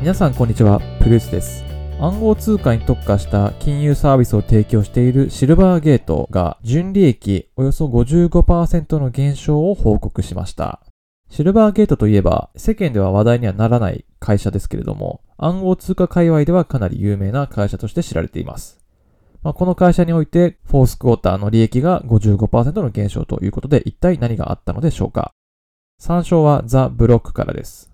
皆さんこんにちは、プルースです。暗号通貨に特化した金融サービスを提供しているシルバーゲートが純利益およそ55%の減少を報告しました。シルバーゲートといえば世間では話題にはならない会社ですけれども暗号通貨界隈ではかなり有名な会社として知られています。まあ、この会社においてフォースクォーターの利益が55%の減少ということで一体何があったのでしょうか参照はザ・ブロックからです。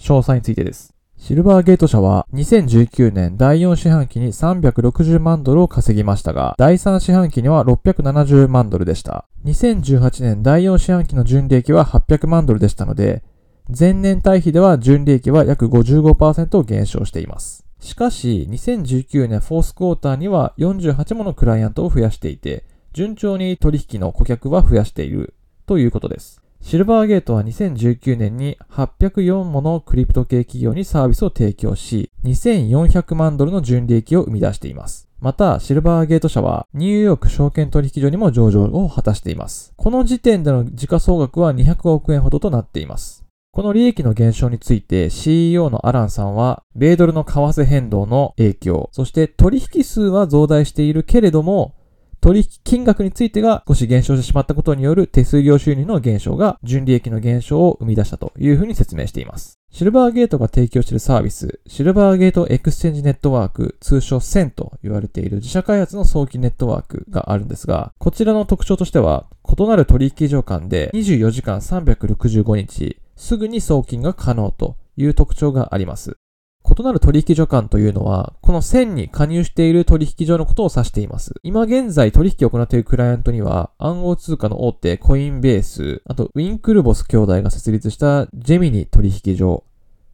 詳細についてです。シルバーゲート社は2019年第4四半期に360万ドルを稼ぎましたが、第3四半期には670万ドルでした。2018年第4四半期の純利益は800万ドルでしたので、前年対比では純利益は約55%減少しています。しかし、2019年フォースクォーターには48ものクライアントを増やしていて、順調に取引の顧客は増やしているということです。シルバーゲートは2019年に804ものクリプト系企業にサービスを提供し、2400万ドルの純利益を生み出しています。また、シルバーゲート社はニューヨーク証券取引所にも上場を果たしています。この時点での時価総額は200億円ほどとなっています。この利益の減少について CEO のアランさんは、米ドルの為替変動の影響、そして取引数は増大しているけれども、取引金額についてが少し減少してしまったことによる手数料収入の減少が純利益の減少を生み出したというふうに説明しています。シルバーゲートが提供しているサービス、 Silvergate Exchange Network、通称 SEN と言われている自社開発の送金ネットワークがあるんですが、こちらの特徴としては、異なる取引所間で24時間365日、すぐに送金が可能という特徴があります。異なる取引所間というのは、この SEN に加入している取引所のことを指しています。今現在取引を行っているクライアントには、暗号通貨の大手コインベース、あとウィンクルボス兄弟が設立したジェミニ取引所、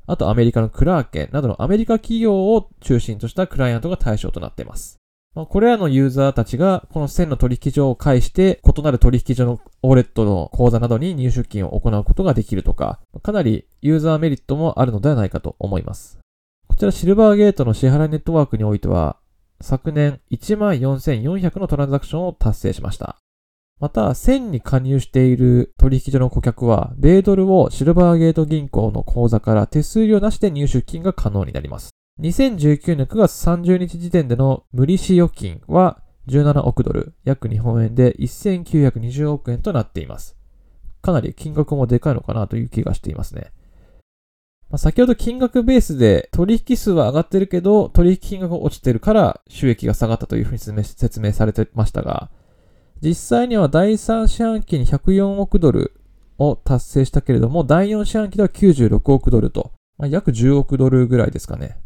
あとアメリカのクラーケンなどのアメリカ企業を中心としたクライアントが対象となっています。まあこれらのユーザーたちがこの線の取引所を介して異なる取引所のウォレットの口座などに入出金を行うことができるとか、かなりユーザーメリットもあるのではないかと思います。こちらシルバーゲートの支払いネットワークにおいては、昨年14,400のトランザクションを達成しました。また、1000に加入している取引所の顧客は、米ドルをシルバーゲート銀行の口座から手数料なしで入出金が可能になります。2019年9月30日時点での無利子預金は17億ドル、約日本円で1920億円となっています。かなり金額もでかいのかなという気がしていますね。まあ、先ほど金額ベースで取引数は上がってるけど、取引金額が落ちてるから収益が下がったというふうに説明されてましたが、実際には第3四半期に104億ドルを達成したけれども、第4四半期では96億ドルと、まあ、約10億ドルぐらいですかね。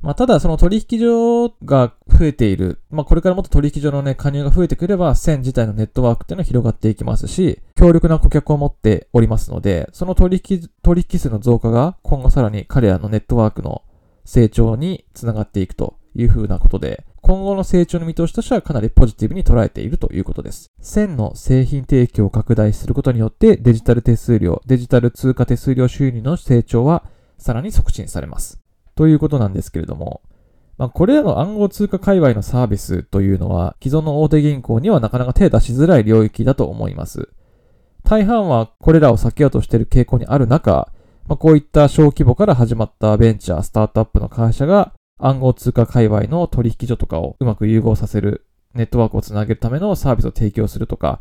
まあ、ただその取引所が増えている、まあ、これからもっと取引所のね、加入が増えてくれば、線自体のネットワークっていうのは広がっていきますし、強力な顧客を持っておりますので、その取引、取引数の増加が今後さらに彼らのネットワークの成長につながっていくというふうなことで、今後の成長の見通しとしてはかなりポジティブに捉えているということです。線の製品提供を拡大することによってデジタル手数料、デジタル通貨手数料収入の成長はさらに促進されます。ということなんですけれども、まあ、これらの暗号通貨界隈のサービスというのは既存の大手銀行にはなかなか手を出しづらい領域だと思います。大半はこれらを避けようとしている傾向にある中、まあ、こういった小規模から始まったベンチャー、スタートアップの会社が暗号通貨界隈の取引所とかをうまく融合させる、ネットワークをつなげるためのサービスを提供するとか、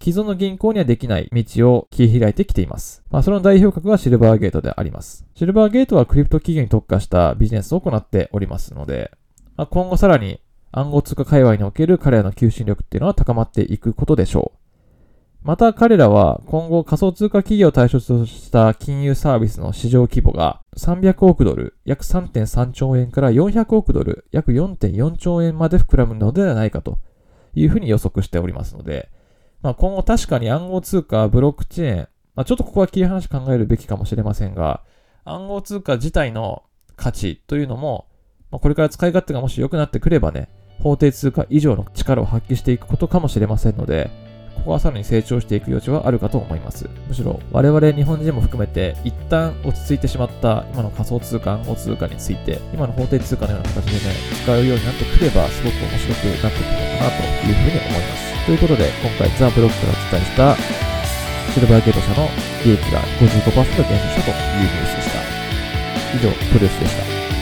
既存の銀行にはできない道を切り開いてきています。まあ、その代表格がシルバーゲートであります。シルバーゲートはクリプト企業に特化したビジネスを行っておりますので、まあ、今後さらに暗号通貨界隈における彼らの求心力っていうのは高まっていくことでしょう。また彼らは今後仮想通貨企業を対象とした金融サービスの市場規模が300億ドル、約3.3兆円から400億ドル、約4.4兆円まで膨らむのではないかというふうに予測しておりますので、まあ、今後確かに暗号通貨、ブロックチェーン、まあ、ちょっとここは切り離し考えるべきかもしれませんが、暗号通貨自体の価値というのも、まあ、これから使い勝手がもし良くなってくればね、法定通貨以上の力を発揮していくことかもしれませんので、ここはさらに成長していく余地はあるかと思います。むしろ我々日本人も含めて一旦落ち着いてしまった今の仮想通貨、暗号通貨について今の法定通貨のような形でね、使うようになってくればすごく面白くなってくるのかなというふうに思います。ということで今回ザ・ブロックからお伝えしたシルバーゲート社の利益が55%減少したというニュースでした。以上、プルスでした。